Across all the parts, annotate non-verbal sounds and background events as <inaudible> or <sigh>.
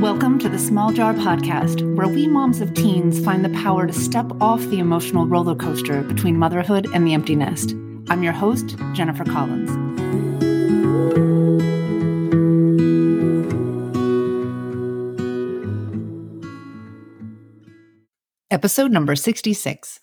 Welcome to the Small Jar Podcast, where we moms of teens find the power to step off the emotional roller coaster between motherhood and the empty nest. I'm your host, Jennifer Collins. Episode number 66.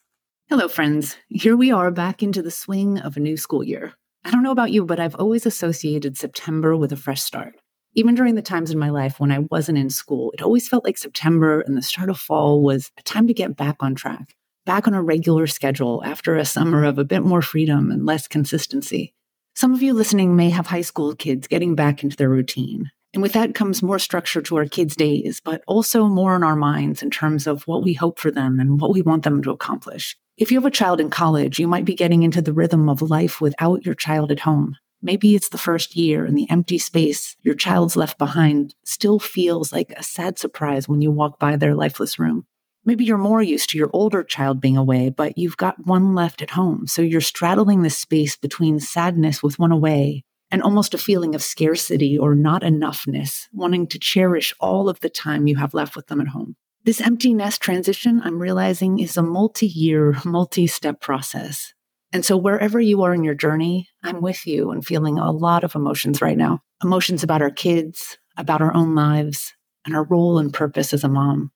Hello, friends. Here we are back into the swing of a new school year. I don't know about you, but I've always associated September with a fresh start. Even during the times in my life when I wasn't in school, it always felt like September and the start of fall was a time to get back on track, back on a regular schedule after a summer of a bit more freedom and less consistency. Some of you listening may have high school kids getting back into their routine. And with that comes more structure to our kids' days, but also more in our minds in terms of what we hope for them and what we want them to accomplish. If you have a child in college, you might be getting into the rhythm of life without your child at home. Maybe it's the first year and the empty space your child's left behind still feels like a sad surprise when you walk by their lifeless room. Maybe you're more used to your older child being away, but you've got one left at home. So you're straddling this space between sadness with one away and almost a feeling of scarcity or not enoughness, wanting to cherish all of the time you have left with them at home. This empty nest transition, I'm realizing, is a multi year, multi step process. And so, wherever you are in your journey, I'm with you and feeling a lot of emotions right now emotions about our kids, about our own lives, and our role and purpose as a mom.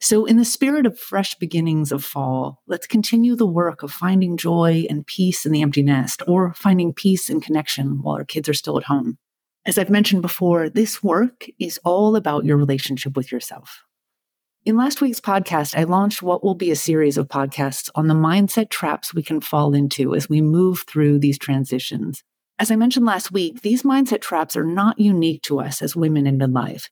So, in the spirit of fresh beginnings of fall, let's continue the work of finding joy and peace in the empty nest or finding peace and connection while our kids are still at home. As I've mentioned before, this work is all about your relationship with yourself. In last week's podcast, I launched what will be a series of podcasts on the mindset traps we can fall into as we move through these transitions. As I mentioned last week, these mindset traps are not unique to us as women in midlife.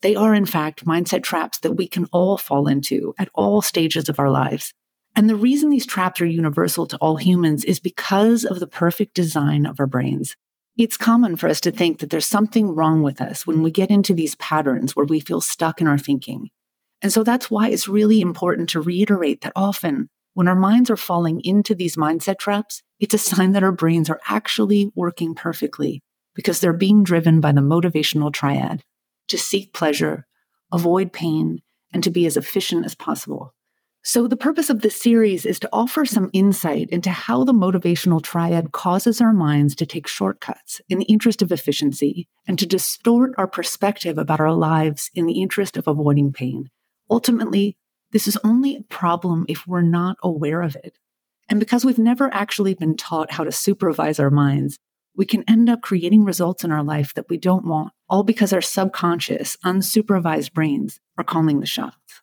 They are, in fact, mindset traps that we can all fall into at all stages of our lives. And the reason these traps are universal to all humans is because of the perfect design of our brains. It's common for us to think that there's something wrong with us when we get into these patterns where we feel stuck in our thinking. And so that's why it's really important to reiterate that often when our minds are falling into these mindset traps, it's a sign that our brains are actually working perfectly because they're being driven by the motivational triad to seek pleasure, avoid pain, and to be as efficient as possible. So, the purpose of this series is to offer some insight into how the motivational triad causes our minds to take shortcuts in the interest of efficiency and to distort our perspective about our lives in the interest of avoiding pain. Ultimately, this is only a problem if we're not aware of it. And because we've never actually been taught how to supervise our minds, we can end up creating results in our life that we don't want, all because our subconscious, unsupervised brains are calling the shots.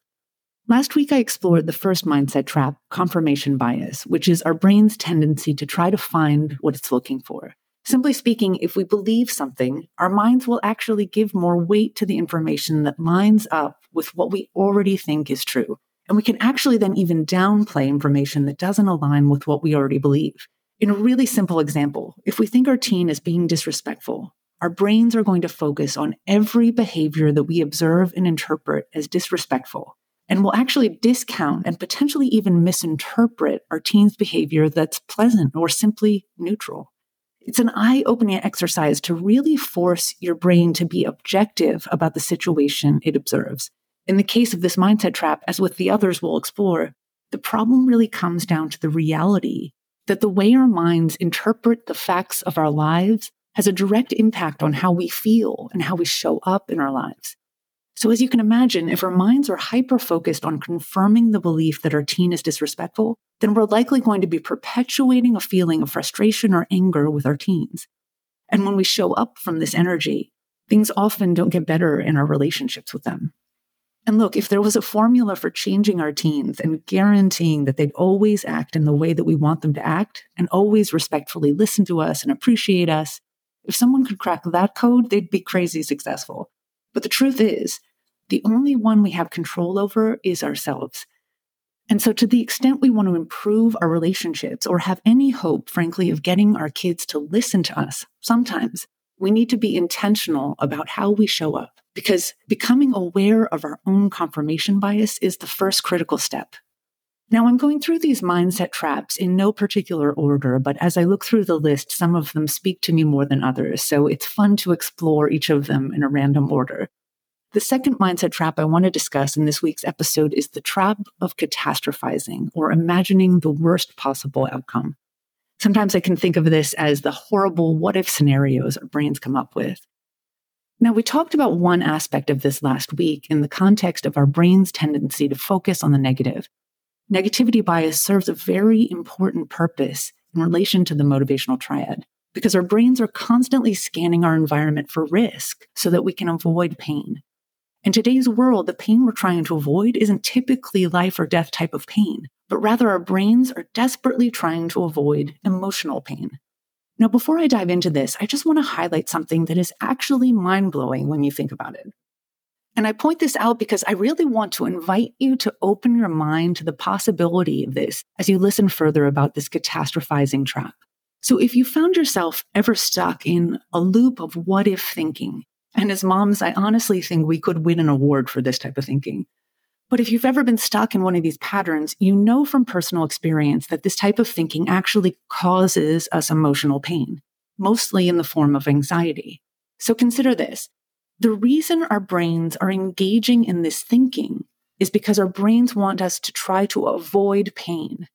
Last week, I explored the first mindset trap, confirmation bias, which is our brain's tendency to try to find what it's looking for. Simply speaking, if we believe something, our minds will actually give more weight to the information that lines up with what we already think is true. And we can actually then even downplay information that doesn't align with what we already believe. In a really simple example, if we think our teen is being disrespectful, our brains are going to focus on every behavior that we observe and interpret as disrespectful. And will actually discount and potentially even misinterpret our teen's behavior that's pleasant or simply neutral. It's an eye opening exercise to really force your brain to be objective about the situation it observes. In the case of this mindset trap, as with the others we'll explore, the problem really comes down to the reality that the way our minds interpret the facts of our lives has a direct impact on how we feel and how we show up in our lives. So, as you can imagine, if our minds are hyper focused on confirming the belief that our teen is disrespectful, then we're likely going to be perpetuating a feeling of frustration or anger with our teens. And when we show up from this energy, things often don't get better in our relationships with them. And look, if there was a formula for changing our teens and guaranteeing that they'd always act in the way that we want them to act and always respectfully listen to us and appreciate us, if someone could crack that code, they'd be crazy successful. But the truth is, the only one we have control over is ourselves. And so, to the extent we want to improve our relationships or have any hope, frankly, of getting our kids to listen to us, sometimes we need to be intentional about how we show up because becoming aware of our own confirmation bias is the first critical step. Now, I'm going through these mindset traps in no particular order, but as I look through the list, some of them speak to me more than others, so it's fun to explore each of them in a random order. The second mindset trap I want to discuss in this week's episode is the trap of catastrophizing or imagining the worst possible outcome. Sometimes I can think of this as the horrible what if scenarios our brains come up with. Now, we talked about one aspect of this last week in the context of our brain's tendency to focus on the negative. Negativity bias serves a very important purpose in relation to the motivational triad because our brains are constantly scanning our environment for risk so that we can avoid pain. In today's world, the pain we're trying to avoid isn't typically life or death type of pain, but rather our brains are desperately trying to avoid emotional pain. Now, before I dive into this, I just want to highlight something that is actually mind blowing when you think about it. And I point this out because I really want to invite you to open your mind to the possibility of this as you listen further about this catastrophizing trap. So, if you found yourself ever stuck in a loop of what if thinking, and as moms, I honestly think we could win an award for this type of thinking. But if you've ever been stuck in one of these patterns, you know from personal experience that this type of thinking actually causes us emotional pain, mostly in the form of anxiety. So consider this. The reason our brains are engaging in this thinking is because our brains want us to try to avoid pain.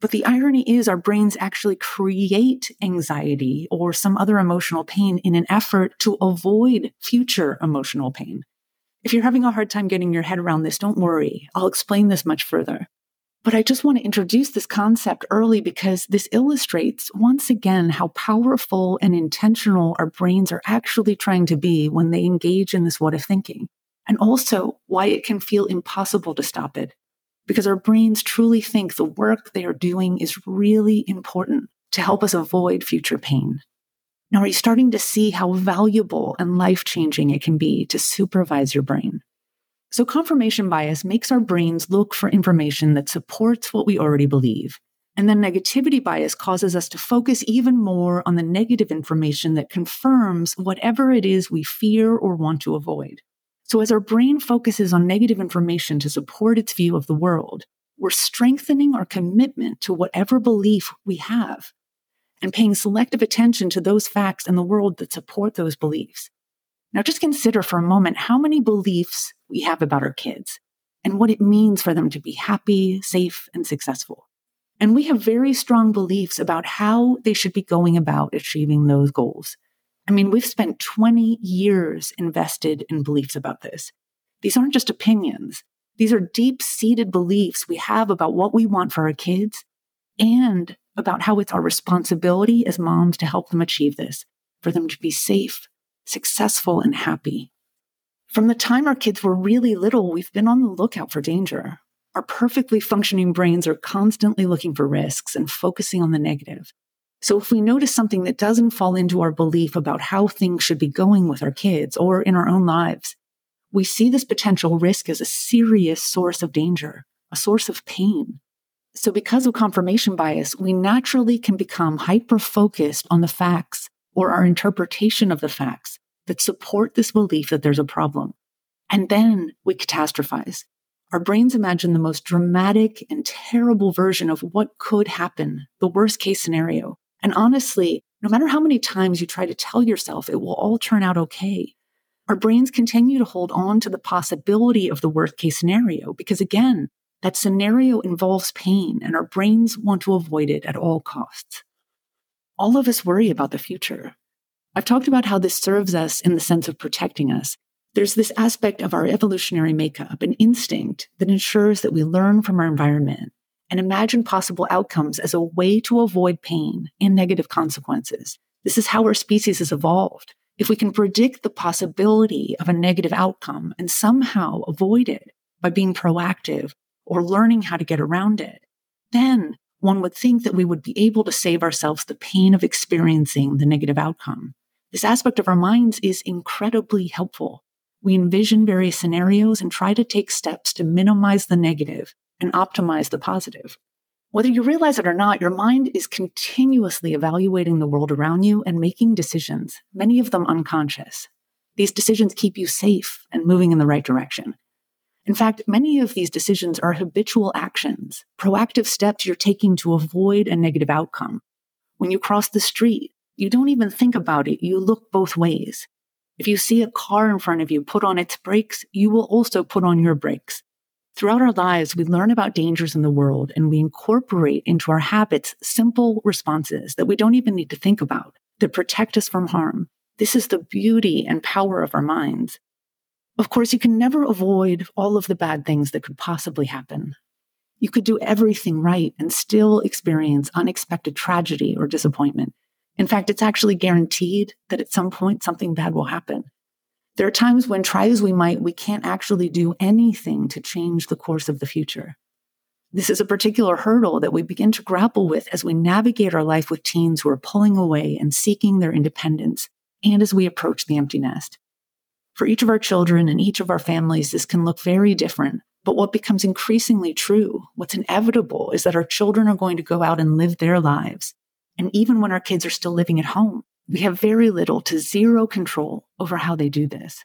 But the irony is, our brains actually create anxiety or some other emotional pain in an effort to avoid future emotional pain. If you're having a hard time getting your head around this, don't worry. I'll explain this much further. But I just want to introduce this concept early because this illustrates once again how powerful and intentional our brains are actually trying to be when they engage in this what if thinking, and also why it can feel impossible to stop it. Because our brains truly think the work they are doing is really important to help us avoid future pain. Now, are you starting to see how valuable and life changing it can be to supervise your brain? So, confirmation bias makes our brains look for information that supports what we already believe. And then negativity bias causes us to focus even more on the negative information that confirms whatever it is we fear or want to avoid. So, as our brain focuses on negative information to support its view of the world, we're strengthening our commitment to whatever belief we have and paying selective attention to those facts in the world that support those beliefs. Now, just consider for a moment how many beliefs we have about our kids and what it means for them to be happy, safe, and successful. And we have very strong beliefs about how they should be going about achieving those goals. I mean, we've spent 20 years invested in beliefs about this. These aren't just opinions. These are deep seated beliefs we have about what we want for our kids and about how it's our responsibility as moms to help them achieve this, for them to be safe, successful, and happy. From the time our kids were really little, we've been on the lookout for danger. Our perfectly functioning brains are constantly looking for risks and focusing on the negative. So if we notice something that doesn't fall into our belief about how things should be going with our kids or in our own lives, we see this potential risk as a serious source of danger, a source of pain. So, because of confirmation bias, we naturally can become hyper focused on the facts or our interpretation of the facts that support this belief that there's a problem. And then we catastrophize. Our brains imagine the most dramatic and terrible version of what could happen, the worst case scenario. And honestly, no matter how many times you try to tell yourself it will all turn out okay, our brains continue to hold on to the possibility of the worst case scenario because, again, that scenario involves pain and our brains want to avoid it at all costs. All of us worry about the future. I've talked about how this serves us in the sense of protecting us. There's this aspect of our evolutionary makeup, an instinct that ensures that we learn from our environment and imagine possible outcomes as a way to avoid pain and negative consequences. This is how our species has evolved. If we can predict the possibility of a negative outcome and somehow avoid it by being proactive or learning how to get around it, then one would think that we would be able to save ourselves the pain of experiencing the negative outcome. This aspect of our minds is incredibly helpful. We envision various scenarios and try to take steps to minimize the negative and optimize the positive. Whether you realize it or not, your mind is continuously evaluating the world around you and making decisions, many of them unconscious. These decisions keep you safe and moving in the right direction. In fact, many of these decisions are habitual actions, proactive steps you're taking to avoid a negative outcome. When you cross the street, you don't even think about it, you look both ways. If you see a car in front of you put on its brakes, you will also put on your brakes. Throughout our lives, we learn about dangers in the world and we incorporate into our habits simple responses that we don't even need to think about that protect us from harm. This is the beauty and power of our minds. Of course, you can never avoid all of the bad things that could possibly happen. You could do everything right and still experience unexpected tragedy or disappointment. In fact, it's actually guaranteed that at some point something bad will happen. There are times when, try as we might, we can't actually do anything to change the course of the future. This is a particular hurdle that we begin to grapple with as we navigate our life with teens who are pulling away and seeking their independence, and as we approach the empty nest. For each of our children and each of our families, this can look very different. But what becomes increasingly true, what's inevitable, is that our children are going to go out and live their lives. And even when our kids are still living at home, we have very little to zero control over how they do this.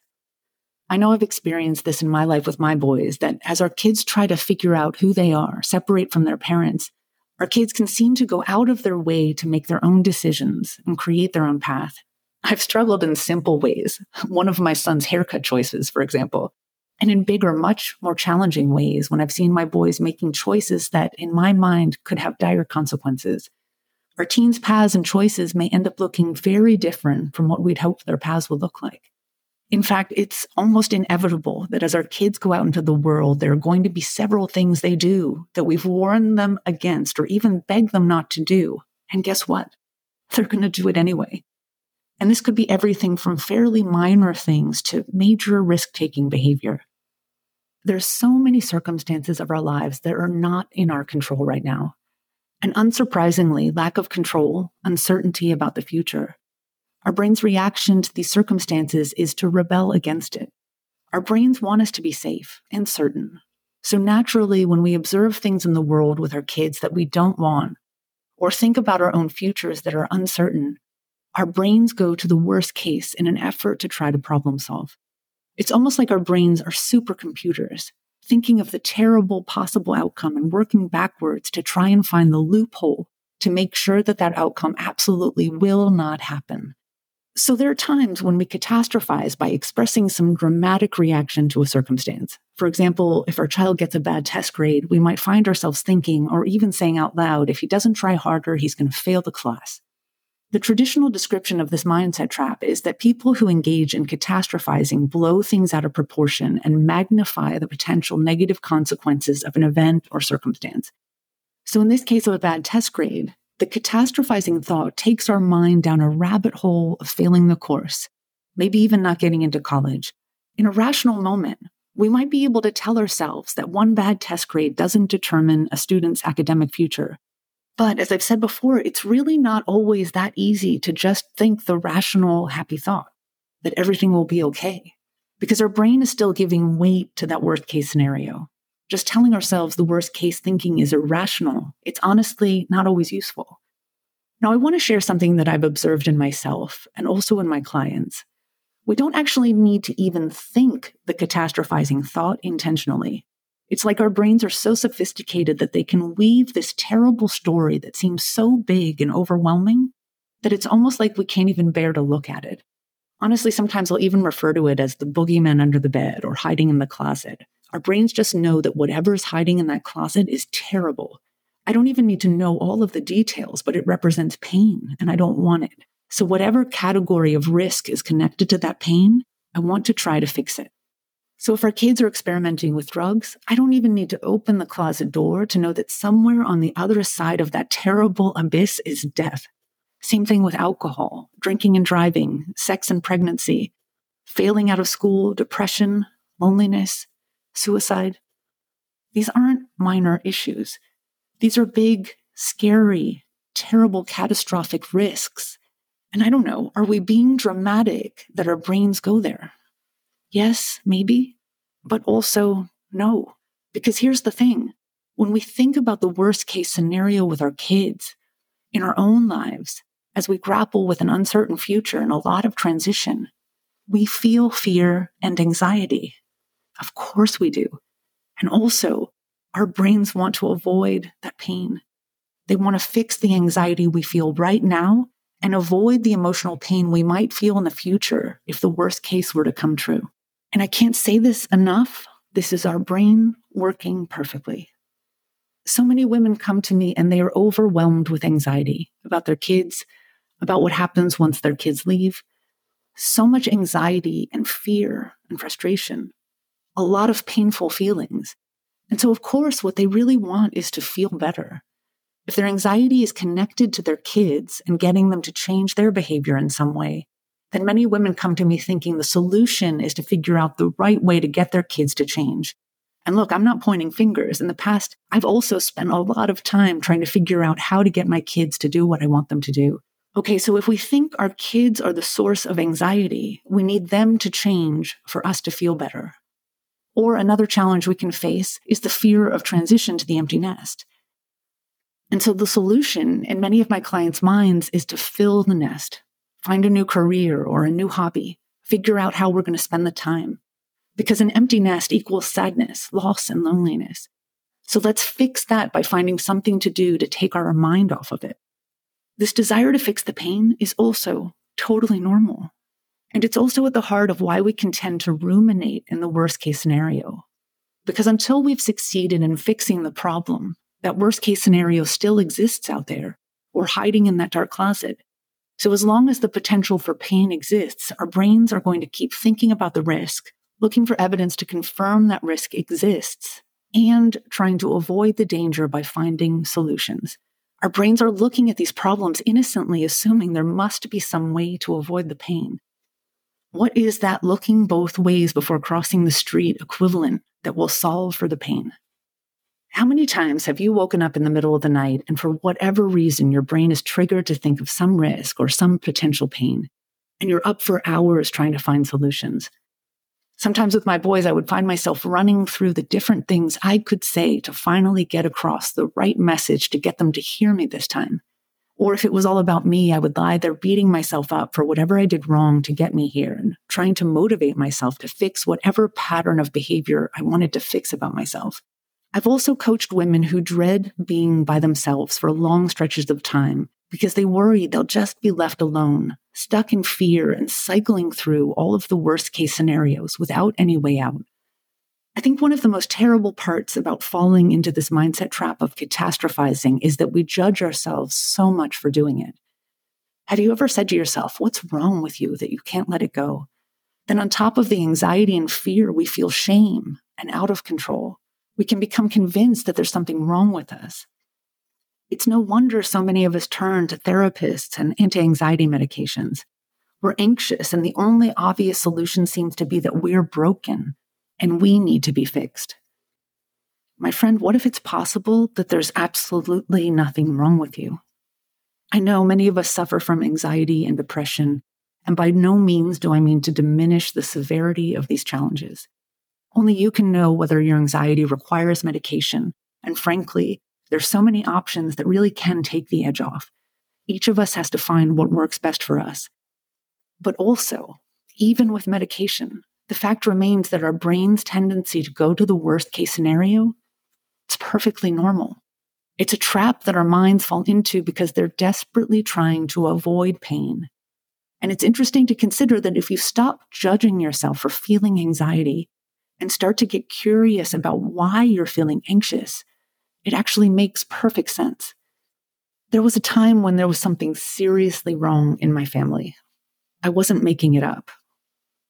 I know I've experienced this in my life with my boys that as our kids try to figure out who they are, separate from their parents, our kids can seem to go out of their way to make their own decisions and create their own path. I've struggled in simple ways. One of my son's haircut choices, for example, and in bigger, much more challenging ways when I've seen my boys making choices that, in my mind, could have dire consequences. Our teens' paths and choices may end up looking very different from what we'd hoped their paths would look like. In fact, it's almost inevitable that as our kids go out into the world, there are going to be several things they do that we've warned them against or even begged them not to do. And guess what? They're going to do it anyway. And this could be everything from fairly minor things to major risk taking behavior. There's so many circumstances of our lives that are not in our control right now. And unsurprisingly, lack of control, uncertainty about the future. Our brain's reaction to these circumstances is to rebel against it. Our brains want us to be safe and certain. So naturally, when we observe things in the world with our kids that we don't want, or think about our own futures that are uncertain, our brains go to the worst case in an effort to try to problem solve. It's almost like our brains are supercomputers, thinking of the terrible possible outcome and working backwards to try and find the loophole to make sure that that outcome absolutely will not happen. So there are times when we catastrophize by expressing some dramatic reaction to a circumstance. For example, if our child gets a bad test grade, we might find ourselves thinking or even saying out loud, if he doesn't try harder, he's going to fail the class. The traditional description of this mindset trap is that people who engage in catastrophizing blow things out of proportion and magnify the potential negative consequences of an event or circumstance. So, in this case of a bad test grade, the catastrophizing thought takes our mind down a rabbit hole of failing the course, maybe even not getting into college. In a rational moment, we might be able to tell ourselves that one bad test grade doesn't determine a student's academic future, but as I've said before, it's really not always that easy to just think the rational, happy thought that everything will be okay because our brain is still giving weight to that worst case scenario. Just telling ourselves the worst case thinking is irrational, it's honestly not always useful. Now, I want to share something that I've observed in myself and also in my clients. We don't actually need to even think the catastrophizing thought intentionally. It's like our brains are so sophisticated that they can weave this terrible story that seems so big and overwhelming that it's almost like we can't even bear to look at it. Honestly, sometimes I'll even refer to it as the boogeyman under the bed or hiding in the closet. Our brains just know that whatever is hiding in that closet is terrible. I don't even need to know all of the details, but it represents pain and I don't want it. So, whatever category of risk is connected to that pain, I want to try to fix it. So if our kids are experimenting with drugs, I don't even need to open the closet door to know that somewhere on the other side of that terrible abyss is death. Same thing with alcohol, drinking and driving, sex and pregnancy, failing out of school, depression, loneliness, suicide. These aren't minor issues. These are big, scary, terrible, catastrophic risks. And I don't know, are we being dramatic that our brains go there? Yes, maybe, but also no. Because here's the thing when we think about the worst case scenario with our kids in our own lives, as we grapple with an uncertain future and a lot of transition, we feel fear and anxiety. Of course we do. And also, our brains want to avoid that pain. They want to fix the anxiety we feel right now and avoid the emotional pain we might feel in the future if the worst case were to come true. And I can't say this enough. This is our brain working perfectly. So many women come to me and they are overwhelmed with anxiety about their kids, about what happens once their kids leave. So much anxiety and fear and frustration, a lot of painful feelings. And so, of course, what they really want is to feel better. If their anxiety is connected to their kids and getting them to change their behavior in some way, then many women come to me thinking the solution is to figure out the right way to get their kids to change. And look, I'm not pointing fingers. In the past, I've also spent a lot of time trying to figure out how to get my kids to do what I want them to do. Okay, so if we think our kids are the source of anxiety, we need them to change for us to feel better. Or another challenge we can face is the fear of transition to the empty nest. And so the solution in many of my clients' minds is to fill the nest, find a new career or a new hobby, figure out how we're going to spend the time. Because an empty nest equals sadness, loss, and loneliness. So let's fix that by finding something to do to take our mind off of it. This desire to fix the pain is also totally normal. And it's also at the heart of why we can tend to ruminate in the worst case scenario. Because until we've succeeded in fixing the problem, that worst case scenario still exists out there or hiding in that dark closet. So as long as the potential for pain exists, our brains are going to keep thinking about the risk, looking for evidence to confirm that risk exists, and trying to avoid the danger by finding solutions. Our brains are looking at these problems innocently, assuming there must be some way to avoid the pain. What is that looking both ways before crossing the street equivalent that will solve for the pain? How many times have you woken up in the middle of the night and for whatever reason your brain is triggered to think of some risk or some potential pain, and you're up for hours trying to find solutions? Sometimes with my boys, I would find myself running through the different things I could say to finally get across the right message to get them to hear me this time. Or if it was all about me, I would lie there beating myself up for whatever I did wrong to get me here and trying to motivate myself to fix whatever pattern of behavior I wanted to fix about myself. I've also coached women who dread being by themselves for long stretches of time because they worry they'll just be left alone, stuck in fear and cycling through all of the worst case scenarios without any way out. I think one of the most terrible parts about falling into this mindset trap of catastrophizing is that we judge ourselves so much for doing it. Have you ever said to yourself, What's wrong with you that you can't let it go? Then, on top of the anxiety and fear, we feel shame and out of control. We can become convinced that there's something wrong with us. It's no wonder so many of us turn to therapists and anti anxiety medications. We're anxious, and the only obvious solution seems to be that we're broken and we need to be fixed. My friend, what if it's possible that there's absolutely nothing wrong with you? I know many of us suffer from anxiety and depression, and by no means do I mean to diminish the severity of these challenges. Only you can know whether your anxiety requires medication, and frankly, there's so many options that really can take the edge off. Each of us has to find what works best for us. But also, even with medication, the fact remains that our brain's tendency to go to the worst case scenario, it's perfectly normal. It's a trap that our minds fall into because they're desperately trying to avoid pain. And it's interesting to consider that if you stop judging yourself for feeling anxiety and start to get curious mm-hmm. about why you're feeling anxious, it actually makes perfect sense. There was a time when there was something seriously wrong in my family. I wasn't making it up.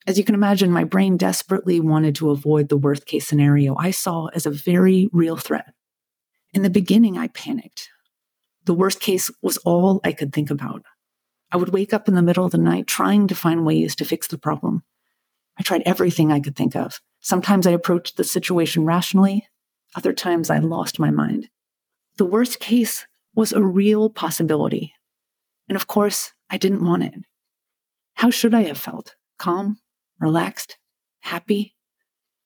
As you can imagine, my brain desperately wanted to avoid the worst case scenario I saw as a very real threat. In the beginning, I panicked. The worst case was all I could think about. I would wake up in the middle of the night trying to find ways to fix the problem. I tried everything I could think of. Sometimes I approached the situation rationally, other times I lost my mind. The worst case was a real possibility. And of course, I didn't want it. How should I have felt? Calm? relaxed, happy?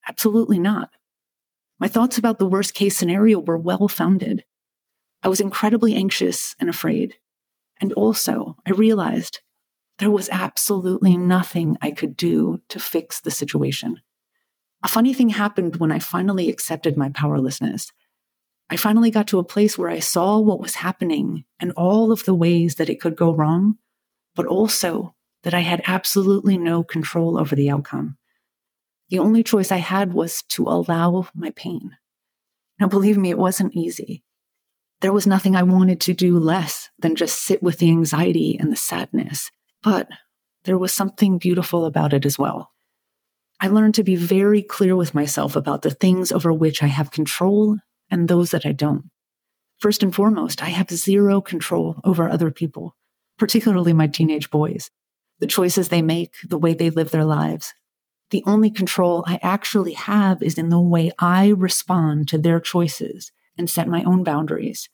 Absolutely not. My thoughts about the worst case scenario were well founded. I was incredibly anxious and afraid. And also, I realized there was absolutely nothing I could do to fix the situation. A funny thing happened when I finally accepted my powerlessness. I finally got to a place where I saw what was happening and all of the ways that it could go wrong but also that I had absolutely no control over the outcome. The only choice I had was to allow my pain. Now, believe me, it wasn't easy. There was nothing I wanted to do less than just sit with the anxiety and the sadness, but there was something beautiful about it as well. I learned to be very clear with myself about the things over which I have control and those that I don't. First and foremost, I have zero control over other people, particularly my teenage boys, the choices they make, the way they live their lives. The only control I actually have is in the way I respond to their choices and set my own boundaries.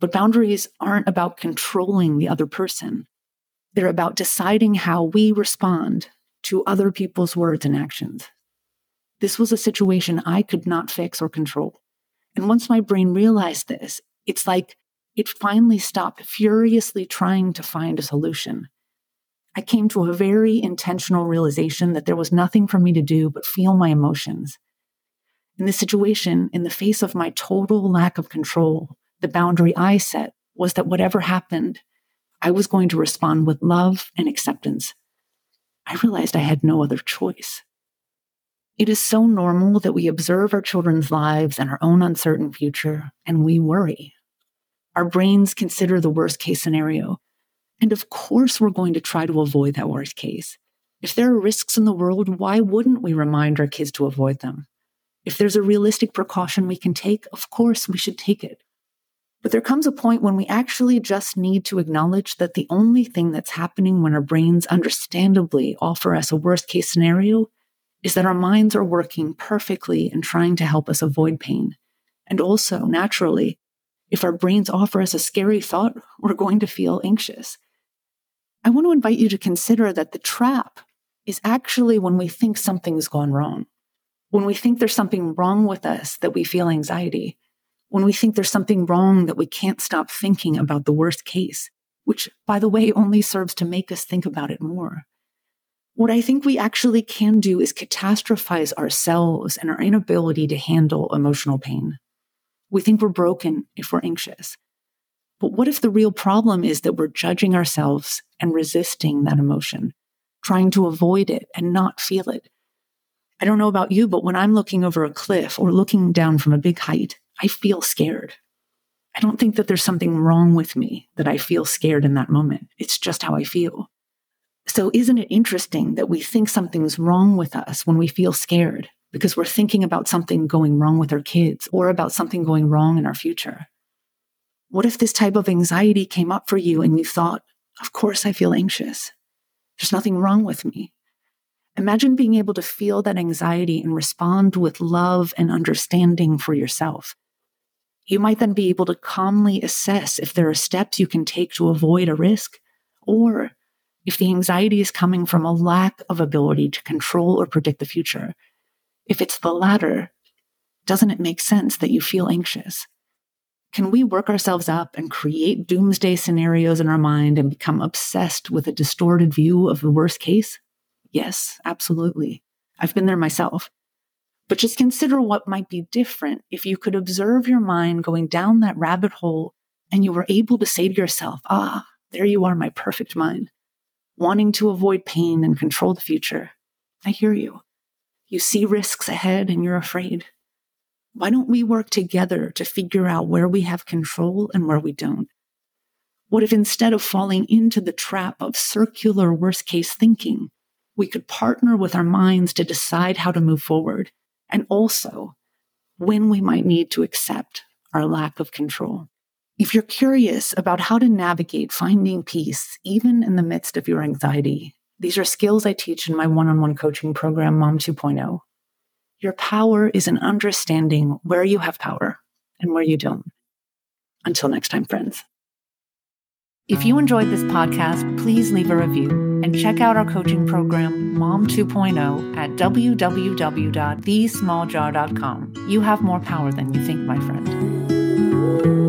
But boundaries aren't about controlling the other person. They're about deciding how we respond to other people's words and actions. This was a situation I could not fix or control. And once my brain realized this, it's like it finally stopped furiously trying to find a solution. I came to a very intentional realization that there was nothing for me to do but feel my emotions. In this situation, in the face of my total lack of control, the boundary I set was that whatever happened, I was going to respond with love and acceptance. I realized I had no other choice. It is so normal that we observe our children's lives and our own uncertain future, and we worry. Our brains consider the worst case scenario. And of course, we're going to try to avoid that worst case. If there are risks in the world, why wouldn't we remind our kids to avoid them? If there's a realistic precaution we can take, of course we should take it. But there comes a point when we actually just need to acknowledge that the only thing that's happening when our brains understandably offer us a worst case scenario is that our minds are working perfectly and trying to help us avoid pain. And also, naturally, if our brains offer us a scary thought, <laughs> we're going to feel anxious. I want to invite you to consider that the trap is actually when we think something's gone wrong. When we think there's something wrong with us that we feel anxiety when we think there's something wrong that we can't stop thinking about the worst case, which, by the way, only serves to make us think about it more. What I think we actually can do is catastrophize ourselves and our inability to handle emotional pain. We think we're broken if we're anxious. But what if the real problem is that we're judging ourselves and resisting that emotion, trying to avoid it and not feel it? I don't know about you, but when I'm looking over a cliff or looking down from a big height, I feel scared. I don't think that there's something wrong with me that I feel scared in that moment. It's just how I feel. So, isn't it interesting that we think something's wrong with us when we feel scared because we're thinking about something going wrong with our kids or about something going wrong in our future? What if this type of anxiety came up for you and you thought, of course I feel anxious. There's nothing wrong with me. Imagine being able to feel that anxiety and respond with love and understanding for yourself. You might then be able to calmly assess if there are steps you can take to avoid a risk, or if the anxiety is coming from a lack of ability to control or predict the future. If it's the latter, doesn't it make sense that you feel anxious? Can we work ourselves up and create doomsday scenarios in our mind and become obsessed with a distorted view of the worst case? Yes, absolutely. I've been there myself. But just consider what might be different if you could observe your mind going down that rabbit hole and you were able to say to yourself, ah, there you are, my perfect mind, wanting to avoid pain and control the future. I hear you. You see risks ahead and you're afraid. Why don't we work together to figure out where we have control and where we don't? What if instead of falling into the trap of circular worst case thinking, we could partner with our minds to decide how to move forward and also when we might need to accept our lack of control. If you're curious about how to navigate finding peace, even in the midst of your anxiety, these are skills I teach in my one on one coaching program, Mom 2.0. Your power is in understanding where you have power and where you don't. Until next time, friends. If you enjoyed this podcast, please leave a review and check out our coaching program, Mom 2.0, at www.thesmalljar.com. You have more power than you think, my friend.